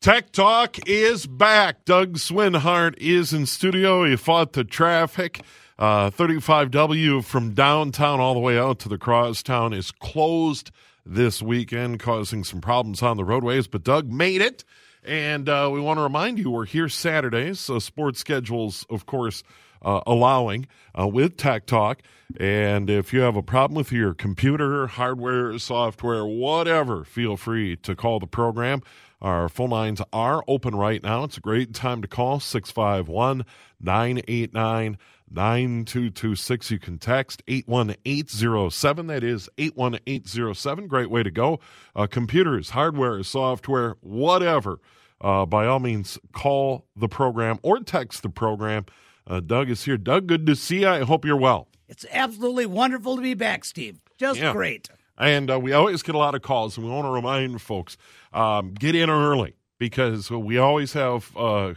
Tech Talk is back. Doug Swinhart is in studio. He fought the traffic. Uh, 35W from downtown all the way out to the crosstown is closed this weekend, causing some problems on the roadways. But Doug made it. And uh, we want to remind you we're here Saturdays. So sports schedules, of course, uh, allowing uh, with Tech Talk. And if you have a problem with your computer, hardware, software, whatever, feel free to call the program. Our phone lines are open right now. It's a great time to call 651 989 9226. You can text 81807. That is 81807. Great way to go. Uh, computers, hardware, software, whatever. Uh, by all means, call the program or text the program. Uh, Doug is here. Doug, good to see you. I hope you're well. It's absolutely wonderful to be back, Steve. Just Yeah. great. And uh, we always get a lot of calls, and we want to remind folks um, get in early because we always have uh,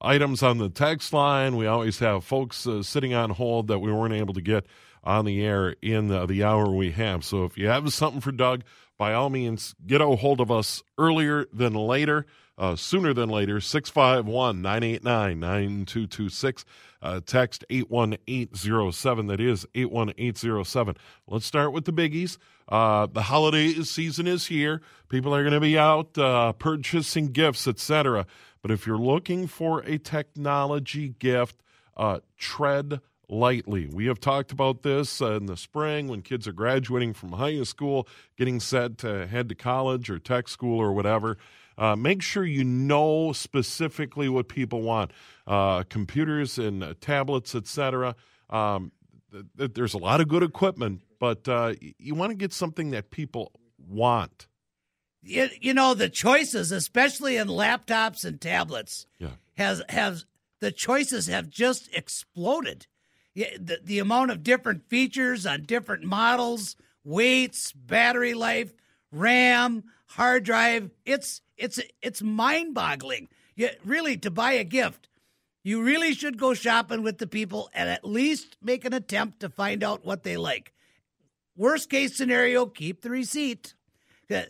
items on the text line. We always have folks uh, sitting on hold that we weren't able to get on the air in the, the hour we have. So if you have something for Doug, by all means, get a hold of us earlier than later. Uh, sooner than later, 651 989 9226. Uh, text 81807. That is 81807. Let's start with the biggies. Uh, the holiday season is here. People are going to be out uh, purchasing gifts, etc. But if you're looking for a technology gift, uh, tread lightly. We have talked about this uh, in the spring when kids are graduating from high school, getting set to head to college or tech school or whatever. Uh, make sure you know specifically what people want uh, computers and uh, tablets, etc. Um, there's a lot of good equipment, but uh, you want to get something that people want. You, you know the choices, especially in laptops and tablets, Yeah. has has the choices have just exploded. The, the amount of different features on different models, weights, battery life, RAM, hard drive. It's it's it's mind-boggling. You, really, to buy a gift, you really should go shopping with the people and at least make an attempt to find out what they like. Worst case scenario, keep the receipt. Uh,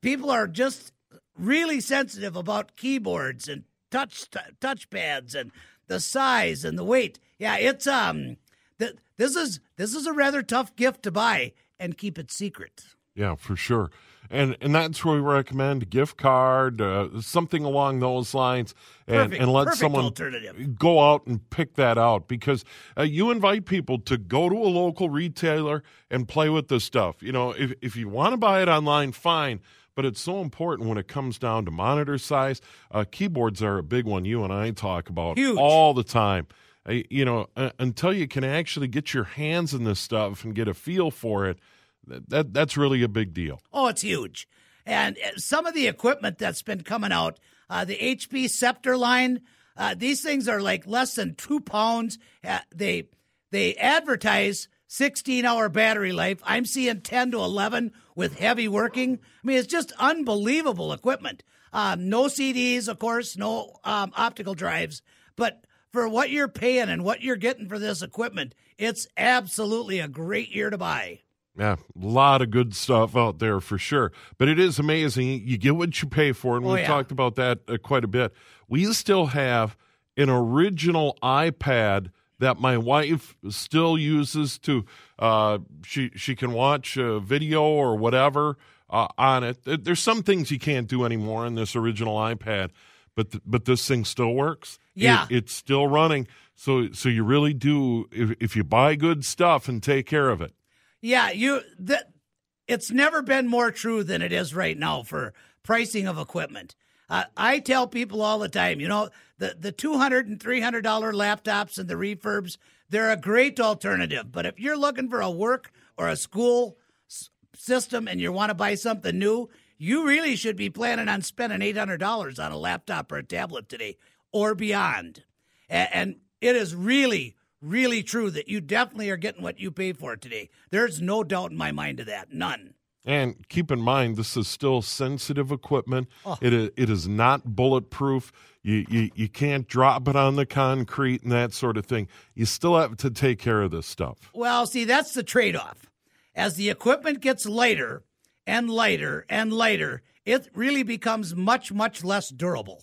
People are just really sensitive about keyboards and touch touchpads and the size and the weight. Yeah, it's um, th- this is this is a rather tough gift to buy and keep it secret. Yeah, for sure. And and that's where we recommend a gift card, uh, something along those lines, and, Perfect- and let someone go out and pick that out because uh, you invite people to go to a local retailer and play with this stuff. You know, if if you want to buy it online, fine. But it's so important when it comes down to monitor size. Uh, keyboards are a big one you and I talk about Huge. all the time. Uh, you know, uh, until you can actually get your hands in this stuff and get a feel for it, that, that that's really a big deal. Oh, it's huge. And uh, some of the equipment that's been coming out, uh, the HP Spectre line, uh, these things are like less than two pounds. Uh, they they advertise 16 hour battery life. I'm seeing 10 to 11 with heavy working. I mean, it's just unbelievable equipment. Um, no CDs, of course, no um, optical drives, but for what you're paying and what you're getting for this equipment, it's absolutely a great year to buy. Yeah, a lot of good stuff out there for sure. But it is amazing. You get what you pay for, and Oh, we've yeah. talked about that uh, quite a bit. We still have an original iPad that my wife still uses to uh, she she can watch a video or whatever uh, on it. There's some things you can't do anymore on this original iPad, but th- but this thing still works. It- Yeah. it's still running. So so you really do if if you buy good stuff and take care of it. Yeah, you that it's never been more true than it is right now for pricing of equipment. Uh, I tell people all the time, you know, the the two hundred and three hundred dollar laptops and the refurbs, they're a great alternative. But if you're looking for a work or a school system and you want to buy something new, you really should be planning on spending $800 on a laptop or a tablet today or beyond. And it is really, really true that you definitely are getting what you pay for today. There's no doubt in my mind of that. None. And keep in mind, this is still sensitive equipment. Oh. It, is, it is not bulletproof. You, you, you can't drop it on the concrete and that sort of thing. You still have to take care of this stuff. Well, see, that's the trade off. As the equipment gets lighter and lighter and lighter, it really becomes much, much less durable.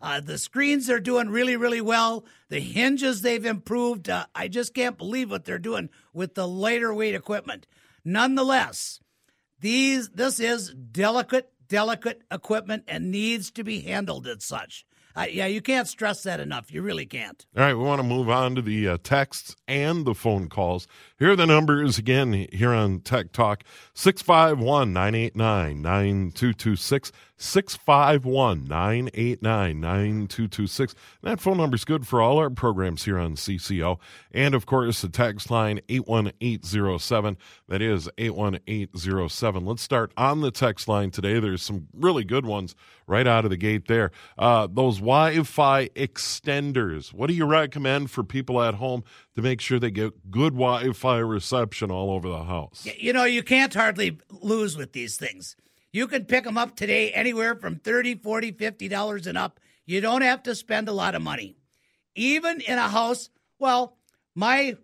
Uh, the screens are doing really, really well. The hinges they've improved. Uh, I just can't believe what they're doing with the lighter weight equipment. Nonetheless, these this is delicate, delicate equipment and needs to be handled as such. Uh, yeah, you can't stress that enough. You really can't. All right, we want to move on to the uh, texts and the phone calls. Here are the numbers again here on Tech Talk 651 989 9226. 651 989 9226. That phone number is good for all our programs here on CCO. And of course, the text line 81807. That is 81807. Let's start on the text line today. There's some really good ones right out of the gate there. Uh, those Wi Fi extenders. What do you recommend for people at home to make sure they get good Wi Fi reception all over the house? You know, you can't hardly lose with these things. You can pick them up today anywhere from $30, $40, 50 dollars and up. You don't have to spend a lot of money. Even in a house, well, my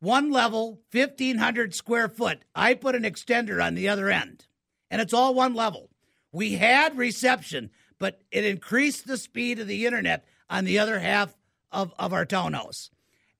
one level, 1500 square foot, I put an extender on the other end. And it's all one level. We had reception, but it increased the speed of the internet on the other half of, of our townhouse.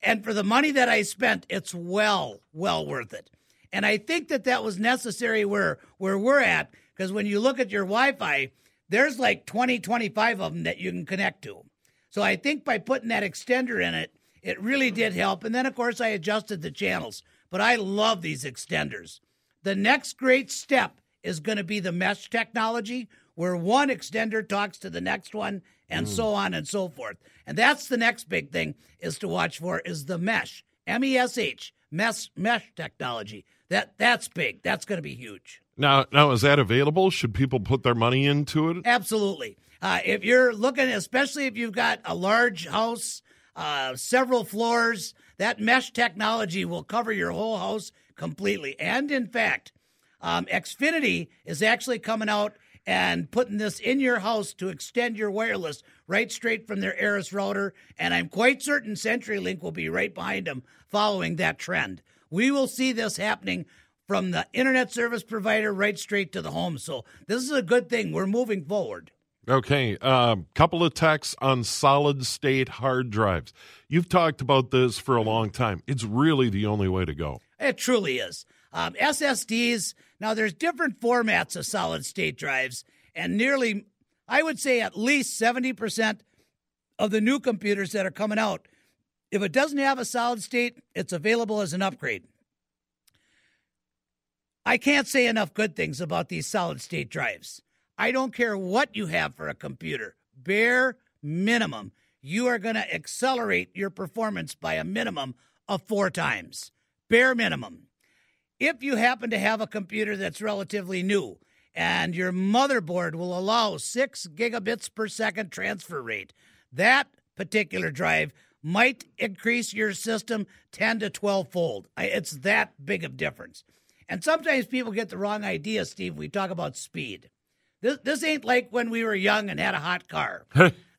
And for the money that I spent, it's well, well worth it. And I think that that was necessary where where we're at because when you look at your Wi-Fi, there's like 20, 25 of them that you can connect to. So I think by putting that extender in it, it really did help. And then of course I adjusted the channels. But I love these extenders. The next great step is going to be the mesh technology where one extender talks to the next one and mm. so on and so forth. And that's the next big thing is to watch for is the mesh. M E S H mesh mesh technology. That that's big. That's going to be huge. Now, now is that available? Should people put their money into it? Absolutely. Uh, if you're looking, especially if you've got a large house, uh, several floors, that mesh technology will cover your whole house completely. And in fact, um, Xfinity is actually coming out and putting this in your house to extend your wireless right straight from their Arris router. And I'm quite certain CenturyLink will be right behind them following that trend. We will see this happening from the internet service provider right straight to the home. So this is a good thing. We're moving forward. Okay, a uh, couple of texts on solid state hard drives. You've talked about this for a long time. It's really the only way to go. It truly is. Um, SSDs, now there's different formats of solid state drives, and nearly, I would say at least 70% of the new computers that are coming out if it doesn't have a solid state, it's available as an upgrade. I can't say enough good things about these solid state drives. I don't care what you have for a computer, bare minimum, you are going to accelerate your performance by a minimum of four times. Bare minimum. If you happen to have a computer that's relatively new and your motherboard will allow six gigabits per second transfer rate, that particular drive might increase your system 10 to 12 fold. It's that big of difference. And sometimes people get the wrong idea, Steve. We talk about speed. This, this ain't like when we were young and had a hot car.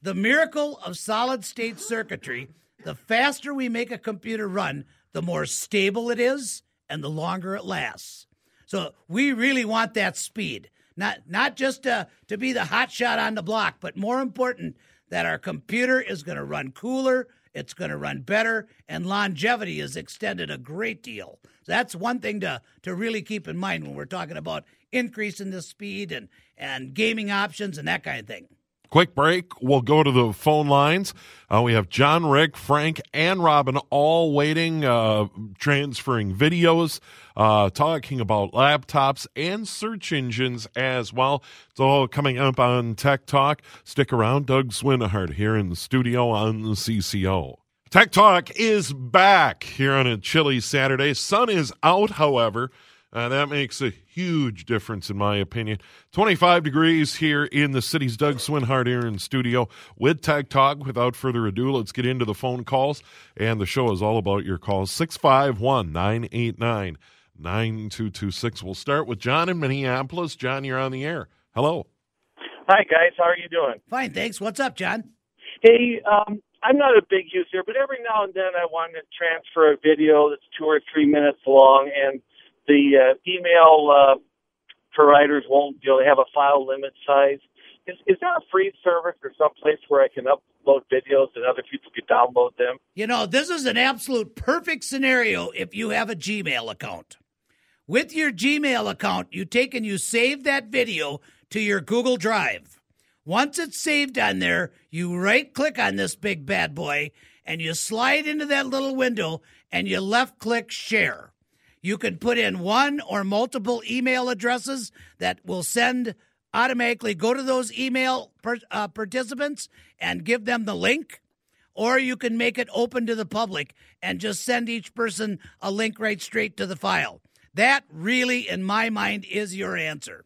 the miracle of solid state circuitry the faster we make a computer run, the more stable it is and the longer it lasts. So we really want that speed. Not not just to, to be the hot shot on the block, but more important that our computer is going to run cooler, it's going to run better, and longevity is extended a great deal. So that's one thing to, to really keep in mind when we're talking about increasing the speed and, and gaming options and that kind of thing. Quick break. We'll go to the phone lines. Uh, we have John, Rick, Frank, and Robin all waiting, uh, transferring videos, uh, talking about laptops and search engines as well. It's all coming up on Tech Talk. Stick around. Doug Swinhart here in the studio on the CCO. Tech Talk is back here on a chilly Saturday. Sun is out, however. Uh, that makes a huge difference, in my opinion. 25 degrees here in the city's Doug Swinhart here in studio with Tech Talk. Without further ado, let's get into the phone calls. And the show is all about your calls 651 989 9226. We'll start with John in Minneapolis. John, you're on the air. Hello. Hi, guys. How are you doing? Fine, thanks. What's up, John? Hey, um, I'm not a big user, but every now and then I want to transfer a video that's two or three minutes long, and the uh, email uh, providers won't, you know, have a file limit size. Is, is there a free service or some place where I can upload videos and other people can download them? You know, this is an absolute perfect scenario if you have a Gmail account. With your Gmail account, you take and you save that video to your Google Drive. Once it's saved on there, you right click on this big bad boy and you slide into that little window and you left click share. You can put in one or multiple email addresses that will send automatically go to those email per, uh, participants and give them the link. Or you can make it open to the public and just send each person a link right straight to the file. That really, in my mind, is your answer.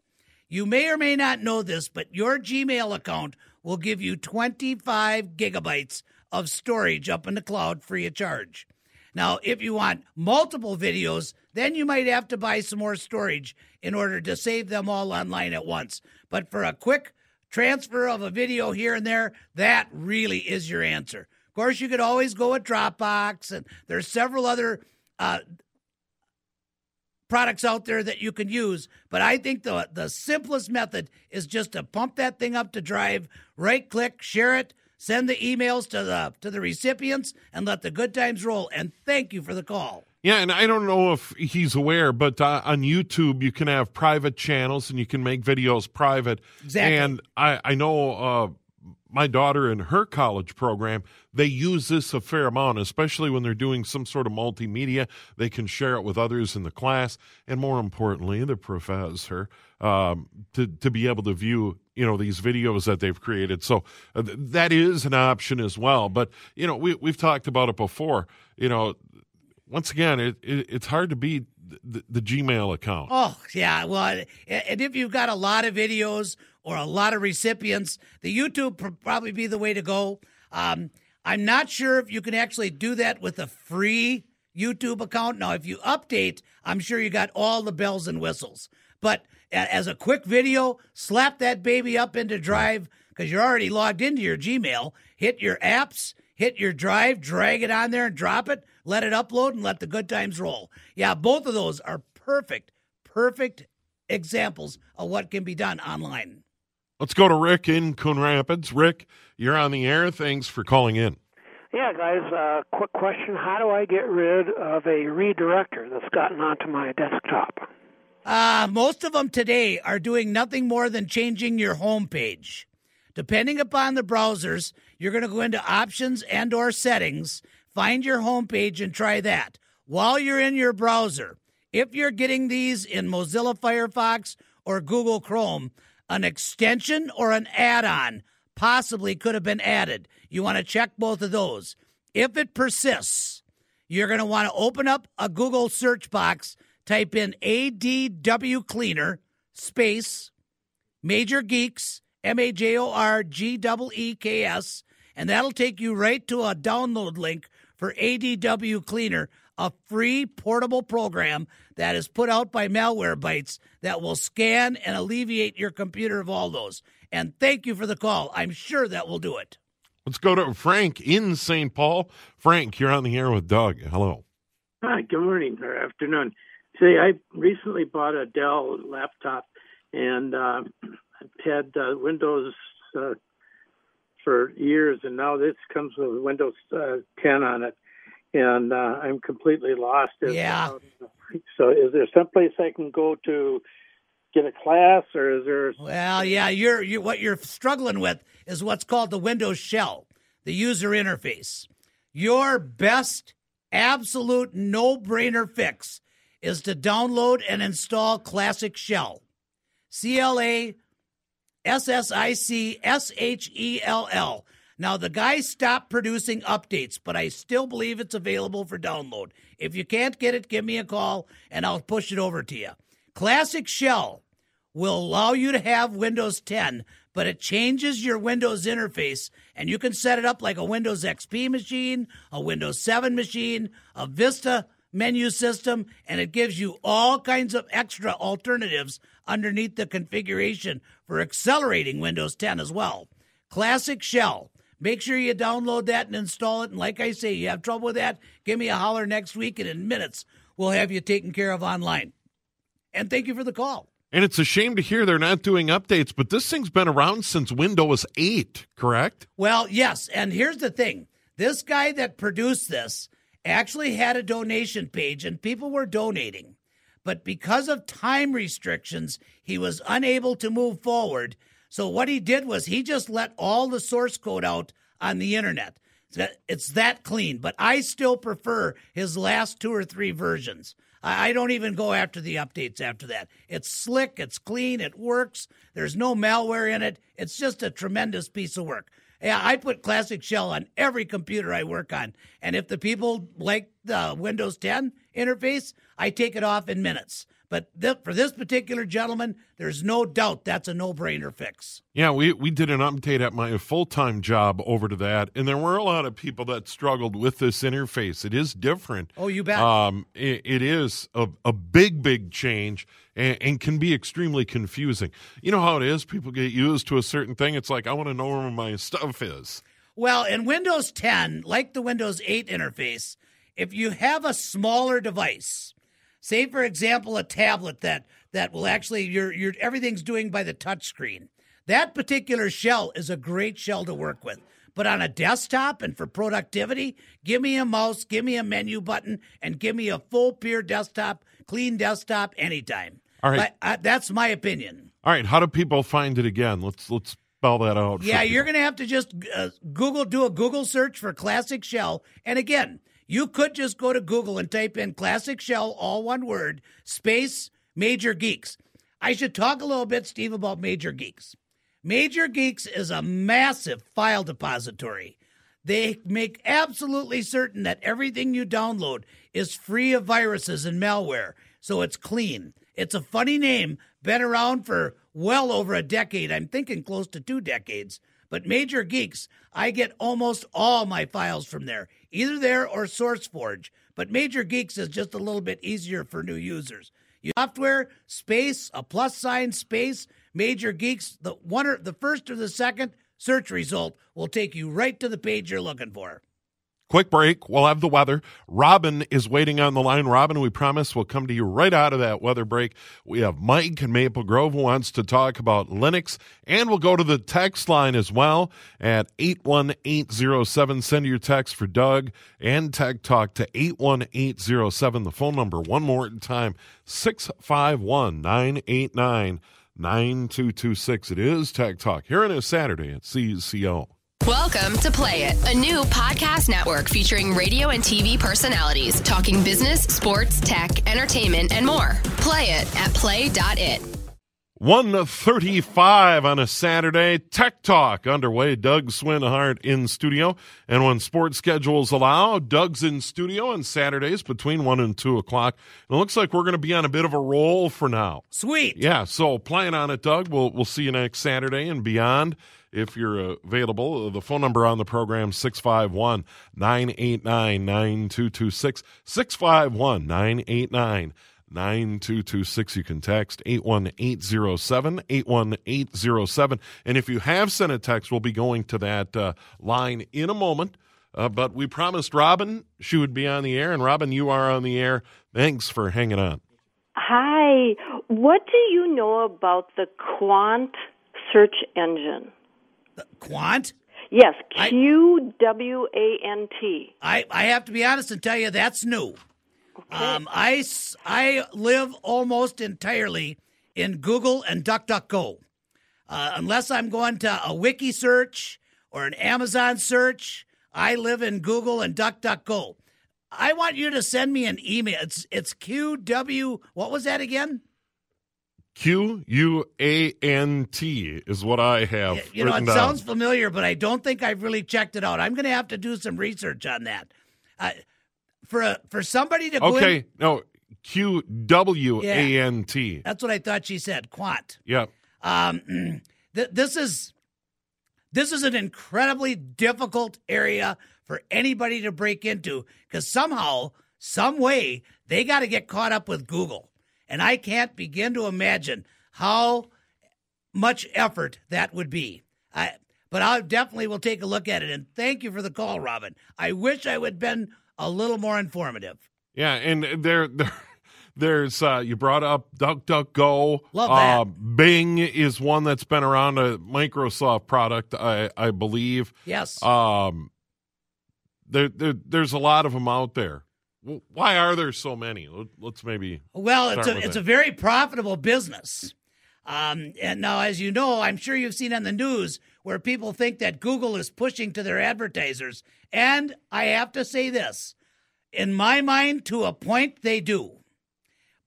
You may or may not know this, but your Gmail account will give you 25 gigabytes of storage up in the cloud free of charge. Now, if you want multiple videos, then you might have to buy some more storage in order to save them all online at once. But for a quick transfer of a video here and there, that really is your answer. Of course, you could always go with Dropbox, and there's several other uh, products out there that you can use. But I think the the simplest method is just to pump that thing up to Drive, right click, share it, send the emails to the to the recipients, and let the good times roll. And thank you for the call. Yeah, and I don't know if he's aware, but uh, on YouTube you can have private channels and you can make videos private. Exactly. And I I know uh, my daughter in her college program, they use this a fair amount, especially when they're doing some sort of multimedia. They can share it with others in the class, and more importantly, the professor um, to to be able to view you know these videos that they've created. So uh, that is an option as well. But you know we we've talked about it before. You know, once again, it, it it's hard to beat the, the, Gmail account. Oh yeah, well, and if you've got a lot of videos or a lot of recipients, the YouTube pr- probably be the way to go. Um, I'm not sure if you can actually do that with a free YouTube account. Now, if you update, I'm sure you got all the bells and whistles. But as a quick video, slap that baby up into Drive because you're already logged into your Gmail. Hit your apps, hit your Drive, drag it on there and drop it. Let it upload and let the good times roll. Yeah, both of those are perfect, perfect examples of what can be done online. Let's go to Rick in Coon Rapids. Rick, you're on the air. Thanks for calling in. Yeah, guys, uh, quick question. How do I get rid of a redirector that's gotten onto my desktop? Uh, most of them today are doing nothing more than changing your home page. Depending upon the browsers, you're going to go into options and or settings, find your home page and try that. While you're in your browser, if you're getting these in Mozilla Firefox or Google Chrome, an extension or an add on possibly could have been added. You want to check both of those. If it persists, you're going to want to open up a Google search box, type in ADW Cleaner space Major Geeks, M A J O R G E E K S, and that'll take you right to a download link for ADW Cleaner a free portable program that is put out by Malwarebytes that will scan and alleviate your computer of all those. And thank you for the call. I'm sure that will do it. Let's go to Frank in St. Paul. Frank, you're on the air with Doug. Hello. Hi, good morning or afternoon. See, I recently bought a Dell laptop and uh, I've had uh, Windows uh, for years, and now this comes with Windows uh, 10 on it and uh, I'm completely lost. Yeah. So, is there someplace I can go to get a class, or is there? Well, yeah, you're, you what you're struggling with is what's called the Windows shell, the user interface. Your best, absolute no-brainer fix is to download and install Classic Shell, C L A S S I C S H E L L. Now, the guy stopped producing updates, but I still believe it's available for download. If you can't get it, give me a call and I'll push it over to you. Classic Shell will allow you to have Windows 10, but it changes your Windows interface and you can set it up like a Windows XP machine, a Windows 7 machine, a Vista menu system, and it gives you all kinds of extra alternatives underneath the configuration for accelerating Windows 10 as well. Classic Shell. Make sure you download that and install it. And like I say, you have trouble with that, give me a holler next week, and in minutes, we'll have you taken care of online. And thank you for the call. And it's a shame to hear they're not doing updates, but this thing's been around since Windows 8, correct? Well, yes. And here's the thing this guy that produced this actually had a donation page, and people were donating. But because of time restrictions, he was unable to move forward. So what he did was he just let all the source code out on the internet. It's that clean, but I still prefer his last two or three versions. I don't even go after the updates after that. It's slick, it's clean, it works. There's no malware in it. It's just a tremendous piece of work. Yeah, I put Classic Shell on every computer I work on. And if the people like the Windows 10 interface, I take it off in minutes. But th- for this particular gentleman, there's no doubt that's a no-brainer fix. Yeah, we, we did an update at my full-time job over to that, and there were a lot of people that struggled with this interface. It is different. Oh, you bet. Um, it, it is a, a big, big change and, and, can be extremely confusing. You know how it is? People get used to a certain thing. It's like, I want to know where my stuff is. Well, in Windows 10, like the Windows 8 interface, if you have a smaller device, Say, for example, a tablet that that will actually your your everything's doing by the touch screen. That particular shell is a great shell to work with. But on a desktop and for productivity, give me a mouse, give me a menu button, and give me a full pure desktop, clean desktop anytime. All right, uh, that's my opinion. All right, how do people find it again? Let's let's spell that out. Yeah, you're going to have to just uh, Google, do a Google search for classic shell, and again, you could just go to Google and type in classic shell, all one word, space Major Geeks. I should talk a little bit, Steve, about Major Geeks. Major Geeks is a massive file depository. They make absolutely certain that everything you download is free of viruses and malware, so it's clean. It's a funny name, been around for well over a decade. I'm thinking close to two decades. But Major Geeks, I get almost all my files from there, either there or SourceForge. But Major Geeks is just a little bit easier for new users. You software space a plus sign space Major Geeks the one or the first or the second search result will take you right to the page you're looking for. Quick break. We'll have the weather. Robin is waiting on the line. Robin, we promise we'll come to you right out of that weather break. We have Mike in Maple Grove who wants to talk about Linux, and we'll go to the text line as well at 81807. Send your text for Doug and Tech Talk to 81807. The phone number, one more time, 651 989 9226. It is Tech Talk here on a Saturday at CCO. Welcome to Play It, a new podcast network featuring radio and TV personalities talking business, sports, tech, entertainment, and more. Play it at play.it. 135 on a Saturday. Tech Talk underway. Doug Swinhart in studio. And when sports schedules allow, Doug's in studio on Saturdays between 1 and 2 o'clock. And it looks like we're going to be on a bit of a roll for now. Sweet. Yeah, so plan on it, Doug. We'll, we'll see you next Saturday and beyond if you're available. The phone number on the program 651 989 9226. 651 989 9226. You can text 81807, 81807. And if you have sent a text, we'll be going to that uh, line in a moment. Uh, but we promised Robin she would be on the air, and Robin, you are on the air. Thanks for hanging on. Hi. What do you know about the Qwant search engine? Qwant? Yes, Q W A N T. I, I have to be honest and tell you that's new. Okay. Um, I, I live almost entirely in Google and DuckDuckGo. Uh, unless I'm going to a wiki search or an Amazon search, I live in Google and DuckDuckGo. I want you to send me an email. It's it's QW. What was that again? Q U A N T is what I have. You know, it down. sounds familiar, but I don't think I've really checked it out. I'm going to have to do some research on that. Uh, for a, for somebody to go okay. in, No, Q W A N T. that's what I thought she said. Qwant. Yep. Um, th- this is this is an incredibly difficult area for anybody to break into because somehow, some way, they got to get caught up with Google, and I can't begin to imagine how much effort that would be. I, but I definitely will take a look at it. And thank you for the call, Robin. I wish I would have been a little more informative. Yeah, and there, there there's uh, you brought up DuckDuckGo. Love that. Uh, Bing is one that's been around a Microsoft product, I, I believe. Yes. Um, there, there, there's a lot of them out there. W- Why are there so many? Let- Let's maybe. Well, it's a it's it. a very profitable business. Um, and now, as you know, I'm sure you've seen on the news where people think that Google is pushing to their advertisers. And I have to say this in my mind, to a point, they do.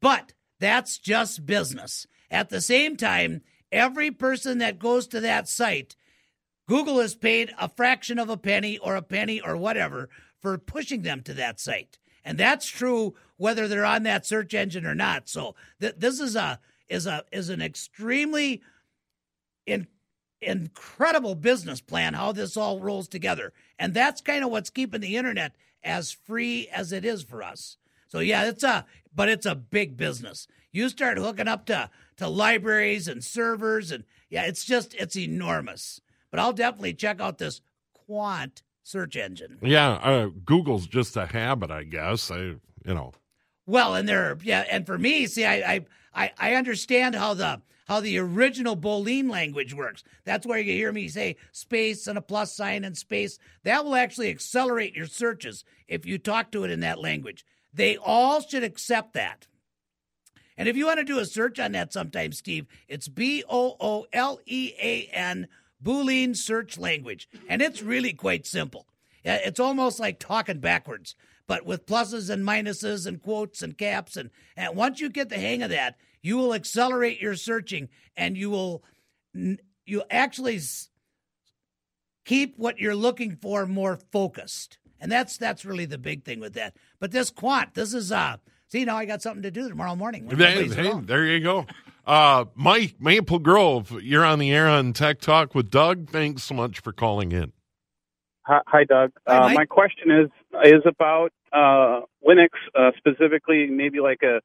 But that's just business. At the same time, every person that goes to that site, Google is paid a fraction of a penny or a penny or whatever for pushing them to that site. And that's true whether they're on that search engine or not. So th- this is a is a is an extremely in, incredible business plan how this all rolls together. And that's kind of what's keeping the internet as free as it is for us. So yeah, it's a but it's a big business. You start hooking up to to libraries and servers and yeah, it's just it's enormous. But I'll definitely check out this Qwant search engine. Yeah, uh, Google's just a habit, I guess. I, you know. Well, and there, yeah, and for me, see, I, I, I, understand how the how the original Boolean language works. That's where you hear me say space and a plus sign and space. That will actually accelerate your searches if you talk to it in that language. They all should accept that. And if you want to do a search on that sometime, Steve, it's B O O L E A N, Boolean search language. And it's really quite simple. It's almost like talking backwards, but with pluses and minuses and quotes and caps. And, and once you get the hang of that, you will accelerate your searching and you will you actually keep what you're looking for more focused. And that's that's really the big thing with that. But this Qwant, this is uh see now I got something to do tomorrow morning. Hey, hey, there you go. Uh, Mike Maple Grove, you're on the air on Tech Talk with Doug. Thanks so much for calling in. Hi, hi Doug. Hi, uh, my question is is about uh, Linux, uh, specifically maybe like a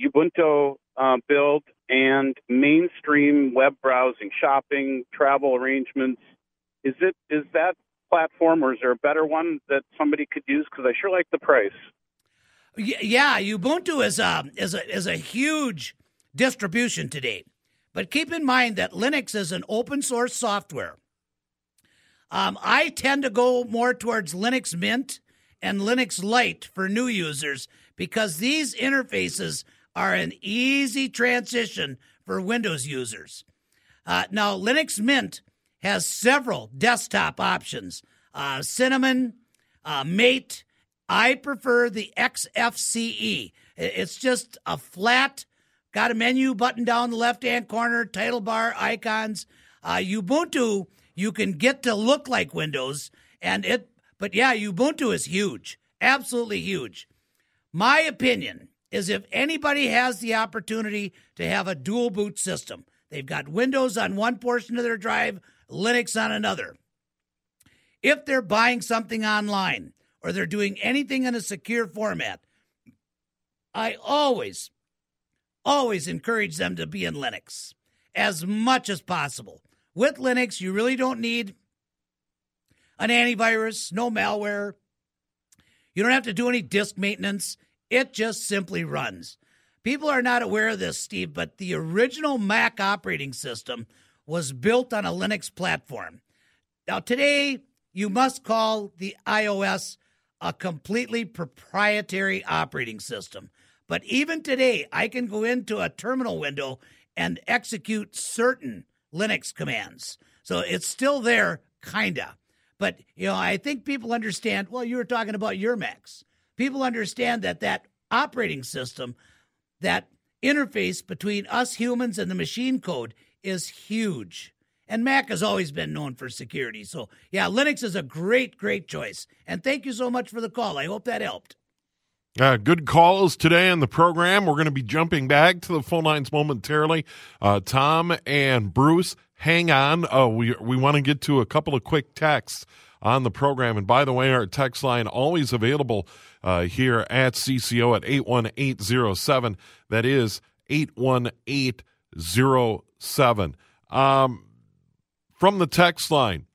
Ubuntu uh, build and mainstream web browsing, shopping, travel arrangements. Is it is that platform, or is there a better one that somebody could use? Because I sure like the price. Yeah, Ubuntu is a is a is a huge distribution today. But keep in mind that Linux is an open source software. Um, I tend to go more towards Linux Mint and Linux Lite for new users because these interfaces are an easy transition for Windows users. Uh, now, Linux Mint has several desktop options uh, Cinnamon, uh, Mate. I prefer the XFCE. It's just a flat, got a menu button down the left hand corner, title bar, icons. Uh, Ubuntu, you can get to look like Windows, and it, but yeah, Ubuntu is huge, absolutely huge. My opinion is if anybody has the opportunity to have a dual boot system, they've got Windows on one portion of their drive, Linux on another. If they're buying something online or they're doing anything in a secure format, I always, always encourage them to be in Linux as much as possible. With Linux, you really don't need an antivirus, no malware. You don't have to do any disk maintenance. It just simply runs. People are not aware of this, Steve, but the original Mac operating system was built on a Linux platform. Now, today, you must call the iOS a completely proprietary operating system. But even today, I can go into a terminal window and execute certain Linux commands. So it's still there, kinda. But, you know, I think people understand, well, you were talking about your Macs. People understand that that operating system that interface between us humans and the machine code is huge. And Mac has always been known for security. So, yeah, Linux is a great, great choice. And thank you so much for the call. I hope that helped. Uh, good calls today on the program. We're going to be jumping back to the phone lines momentarily. Uh, Tom and Bruce, hang on. Uh, we we want to get to a couple of quick texts on the program. And by the way, our text line always available uh, here at CCO at 81807. That is 81807. Um, from the text line,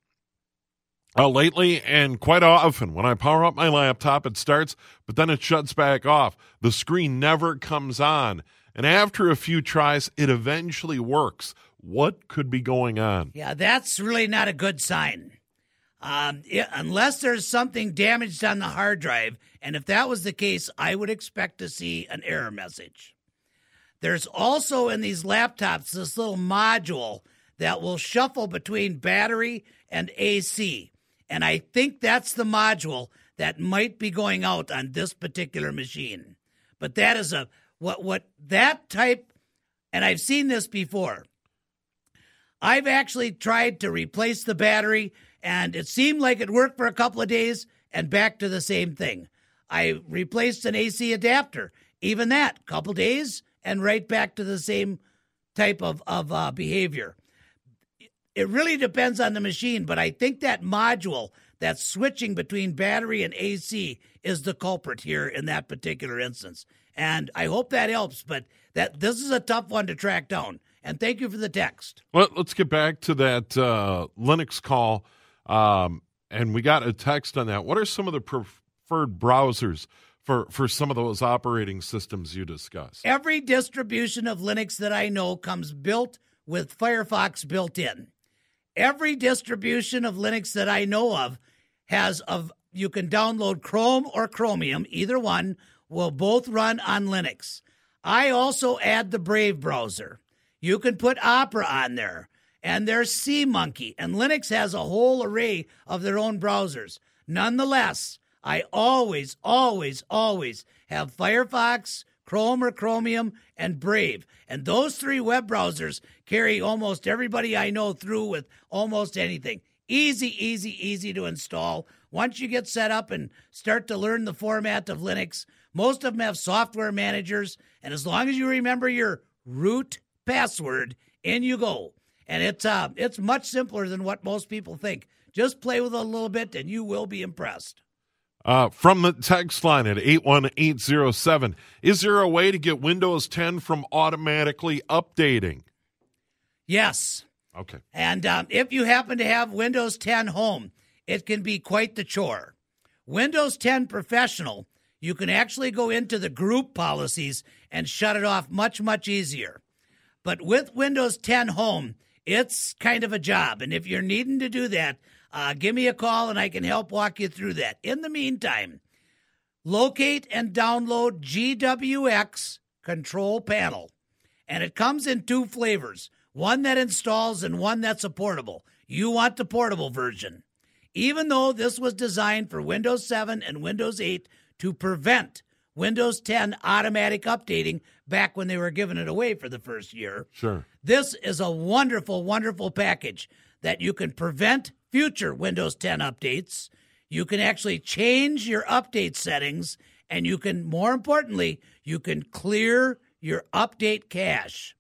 uh, lately, and quite often, when I power up my laptop, it starts, but then it shuts back off. The screen never comes on. And after a few tries, it eventually works. What could be going on? Yeah, that's really not a good sign. Um, it, unless there's something damaged on the hard drive, and if that was the case, I would expect to see an error message. There's also in these laptops this little module that will shuffle between battery and AC. And I think that's the module that might be going out on this particular machine. But that is a what what that type and I've seen this before. I've actually tried to replace the battery and it seemed like it worked for a couple of days and back to the same thing. I replaced an AC adapter, even that, couple days and right back to the same type of of uh, behavior it really depends on the machine, but I think that module that's switching between battery and AC is the culprit here in that particular instance. And I hope that helps, but that this is a tough one to track down. And thank you for the text. Well, let's get back to that uh, Linux call. Um, and we got a text on that. What are some of the preferred browsers for, for some of those operating systems you discussed? Every distribution of Linux that I know comes built with Firefox built in. Every distribution of Linux that I know of has of you can download Chrome or Chromium, either one will both run on Linux. I also add the Brave browser. You can put Opera on there, and there's SeaMonkey, and Linux has a whole array of their own browsers. Nonetheless, I always, always, always have Firefox, Chrome or Chromium, and Brave. And those three web browsers carry almost everybody I know through with almost anything. Easy, easy, easy to install. Once you get set up and start to learn the format of Linux, most of them have software managers. And as long as you remember your root password, in you go. And it's uh, it's much simpler than what most people think. Just play with it a little bit, and you will be impressed. Uh, from the text line at 81807, is there a way to get Windows 10 from automatically updating? Yes. Okay. And um, if you happen to have Windows 10 Home, it can be quite the chore. Windows 10 Professional, you can actually go into the group policies and shut it off much, much easier. But with Windows 10 Home, it's kind of a job. And if you're needing to do that, uh, give me a call and I can help walk you through that. In the meantime, locate and download GWX Control Panel. And it comes in two flavors one that installs and one that's a portable. You want the portable version. Even though this was designed for Windows 7 and Windows 8 to prevent Windows 10 automatic updating back when they were giving it away for the first year. Sure. This is a wonderful, wonderful package that you can prevent future Windows 10 updates. You can actually change your update settings, and you can, more importantly, you can clear your update cache.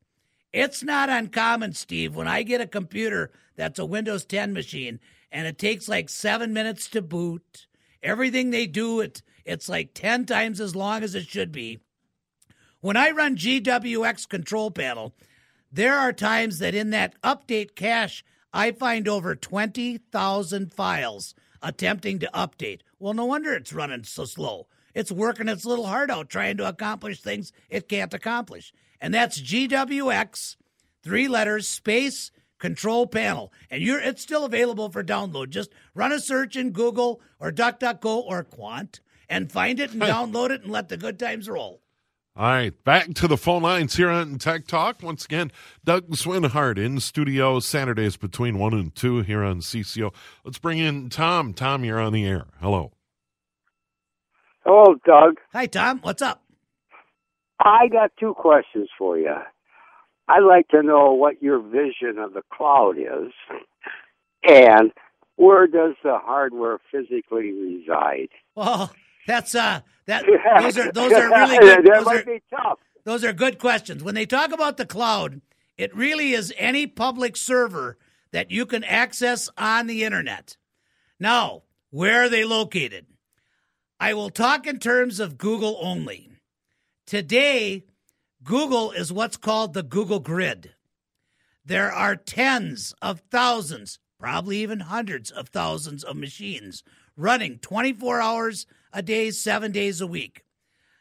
It's not uncommon, Steve, when I get a computer that's a Windows 10 machine and it takes like seven minutes to boot. Everything they do, it, it's like 10 times as long as it should be. When I run GWX control panel, there are times that in that update cache, I find over 20,000 files attempting to update. Well, no wonder it's running so slow. It's working its little heart out trying to accomplish things it can't accomplish. And that's GWX, three letters, space, control panel. And you're it's still available for download. Just run a search in Google or DuckDuckGo or Qwant and find it and download it and let the good times roll. All right, back to the phone lines here on Tech Talk. Once again, Doug Swinhart in studio Saturdays between 1 and 2 here on CCO. Let's bring in Tom. Tom, you're on the air. Hello. Hello, Doug. Hi, Tom. What's up? I got two questions for you. I'd like to know what your vision of the cloud is, and where does the hardware physically reside? Well, that's uh that those are those are really good. Those are, those are good questions. When they talk about the cloud, it really is any public server that you can access on the internet. Now, where are they located? I will talk in terms of Google only. Today, Google is what's called the Google Grid. There are tens of thousands, probably even hundreds of thousands of machines running 24 hours a day, seven days a week.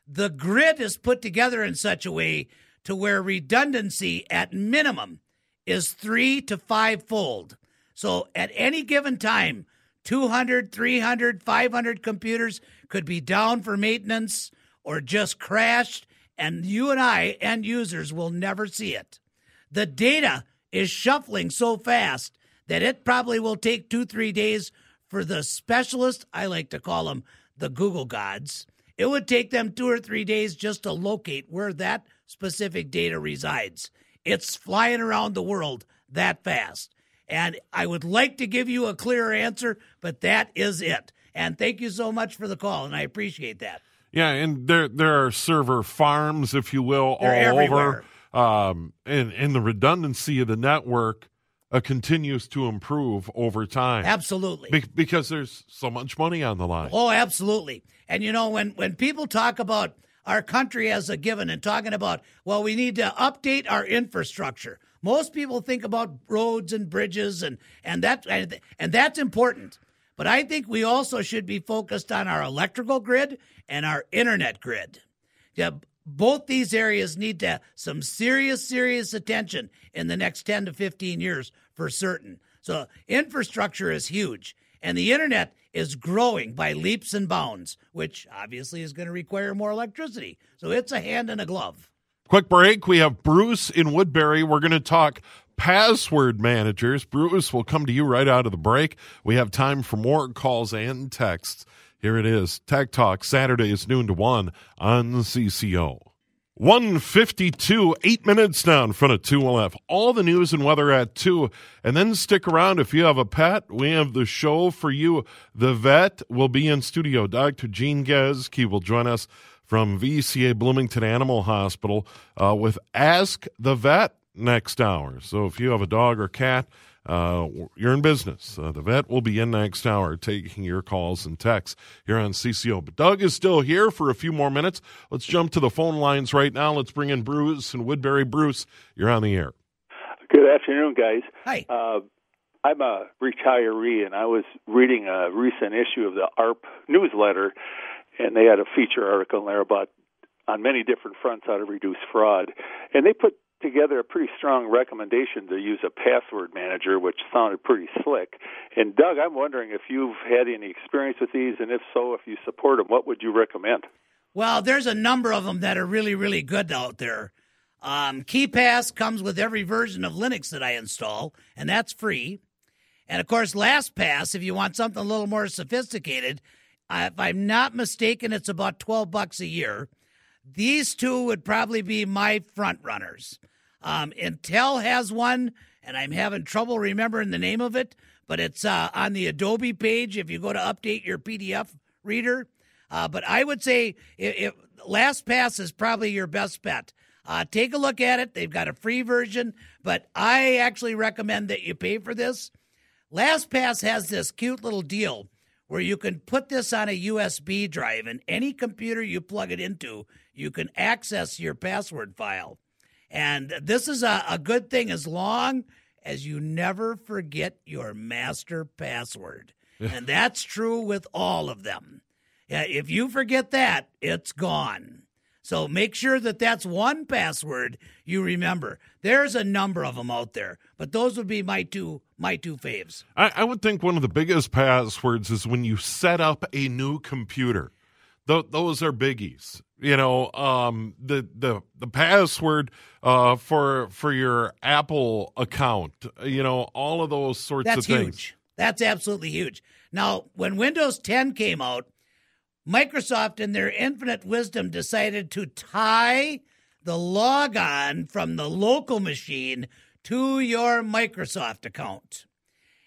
The grid is put together in such a way to where redundancy at minimum is three to five fold. So at any given time, 200, 300, 500 computers could be down for maintenance or just crashed, and you and I, end users, will never see it. The data is shuffling so fast that it probably will take two, three days for the specialist, I like to call them the Google gods. It would take them two or three days just to locate where that specific data resides. It's flying around the world that fast. And I would like to give you a clearer answer, but that is it. And thank you so much for the call, and I appreciate that. Yeah, and there there are server farms, if you will, They're all everywhere. over. Um, and and the redundancy of the network uh, continues to improve over time. Absolutely. Be- because there's so much money on the line. Oh, absolutely. And you know, when when people talk about our country as a given and talking about, well, we need to update our infrastructure. Most people think about roads and bridges and and that and, and that's important. But I think we also should be focused on our electrical grid and our internet grid. Yeah, both these areas need to some serious, serious attention in the next 10 to 15 years for certain. So infrastructure is huge, and the internet is growing by leaps and bounds, which obviously is going to require more electricity. So it's a hand and a glove. Quick break. We have Bruce in Woodbury. We're going to talk password managers. Bruce will come to you right out of the break. We have time for more calls and texts. Here it is Tech Talk, Saturdays, noon to 1 on CCO. 152, eight minutes now in front of 2LF. All the news and weather at 2. And then stick around if you have a pet. We have the show for you. The vet will be in studio. Dr. Gene Geske will join us from VCA Bloomington Animal Hospital uh, with Ask the Vet next hour. So if you have a dog or cat, uh, you're in business. Uh, the vet will be in next hour taking your calls and texts here on CCO. But Doug is still here for a few more minutes. Let's jump to the phone lines right now. Let's bring in Bruce and Woodbury. Bruce, you're on the air. Good afternoon, guys. Hi. Uh, I'm a retiree, and I was reading a recent issue of the AARP newsletter, and they had a feature article in there about on many different fronts how to reduce fraud. And they put together a pretty strong recommendation to use a password manager, which sounded pretty slick. And Doug, I'm wondering if you've had any experience with these, and if so, if you support them, what would you recommend? Well, there's a number of them that are really, really good out there. Um, KeePass comes with every version of Linux that I install, and that's free. And of course, LastPass, if you want something a little more sophisticated, uh, if I'm not mistaken, it's about 12 bucks a year. These two would probably be my front runners. Um, Intel has one, and I'm having trouble remembering the name of it, but it's uh, on the Adobe page if you go to update your PDF reader. Uh, but I would say if, if LastPass is probably your best bet. Uh, take a look at it. They've got a free version, but I actually recommend that you pay for this. LastPass has this cute little deal where you can put this on a USB drive, and any computer you plug it into, you can access your password file. And this is a, a good thing as long as you never forget your master password. and that's true with all of them. Yeah, if you forget that, it's gone. So make sure that that's one password you remember. There's a number of them out there, but those would be my two my two faves. I, I would think one of the biggest passwords is when you set up a new computer. Th- those are biggies. You know, um, the the the password uh, for for your Apple account. You know, all of those sorts That's of things. huge. That's absolutely huge. Now, when Windows 10 came out, Microsoft, in their infinite wisdom, decided to tie the logon from the local machine to your Microsoft account.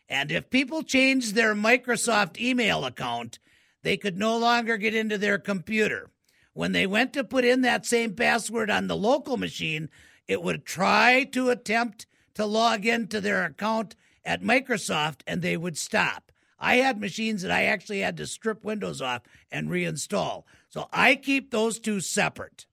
And if people change their Microsoft email account, they could no longer get into their computer. When they went to put in that same password on the local machine, it would try to attempt to log into their account at Microsoft and they would stop. I had machines that I actually had to strip Windows off and reinstall. So I keep those two separate.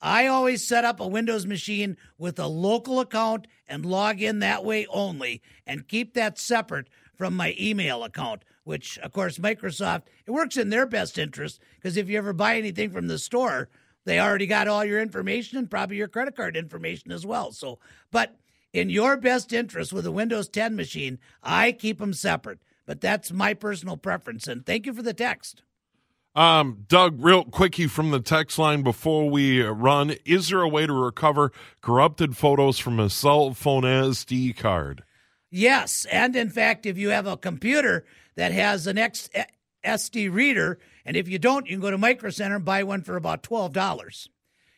I always set up a Windows machine with a local account and log in that way only and keep that separate from my email account, which, of course, Microsoft, it works in their best interest because if you ever buy anything from the store, they already got all your information and probably your credit card information as well. So, but in your best interest with a Windows 10 machine, I keep them separate. But that's my personal preference. And thank you for the text. Um, Doug, real quickie from the text line before we run. Is there a way to recover corrupted photos from a cell phone SD card? Yes. And in fact, if you have a computer that has an X- eh, SD reader, and if you don't, you can go to Micro Center and buy one for about $12.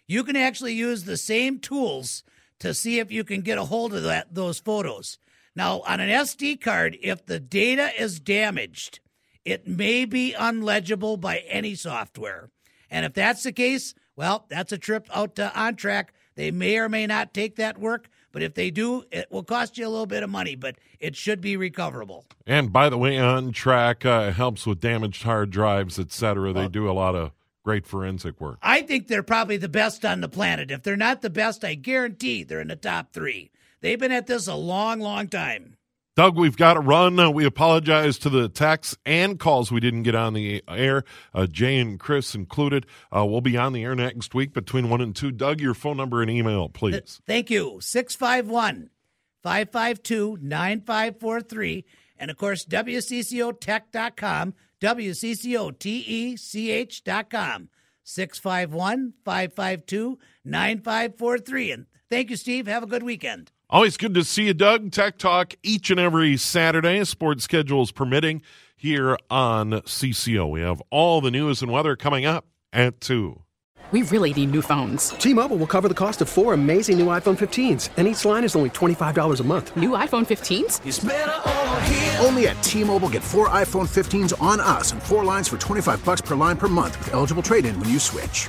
You can actually use the same tools to see if you can get a hold of that those photos. Now, on an SD card, if the data is damaged, it may be unlegible by any software. And if that's the case, well, that's a trip out to OnTrack. They may or may not take that work, but if they do, it will cost you a little bit of money, but it should be recoverable. And by the way, OnTrack uh, helps with damaged hard drives, etc. They do a lot of great forensic work. I think they're probably the best on the planet. If they're not the best, I guarantee they're in the top three. They've been at this a long, long time. Doug, we've got to run. Uh, we apologize to the texts and calls we didn't get on the air, uh, Jay and Chris included. Uh, we'll be on the air next week between 1 and 2. Doug, your phone number and email, please. Thank you. 651 552 9543. And of course, WCCOtech.com W-C-C-O-T-E-C-H dot com, 651-552-9543. And thank you, Steve. Have a good weekend. Always good to see you, Doug. Tech Talk each and every Saturday, sports schedules permitting, here on CCO. We have all the news and weather coming up at 2. We really need new phones. T Mobile will cover the cost of four amazing new iPhone 15s, and each line is only $25 a month. New iPhone 15s? Only at T Mobile get four iPhone 15s on us and four lines for 25 bucks per line per month with eligible trade in when you switch.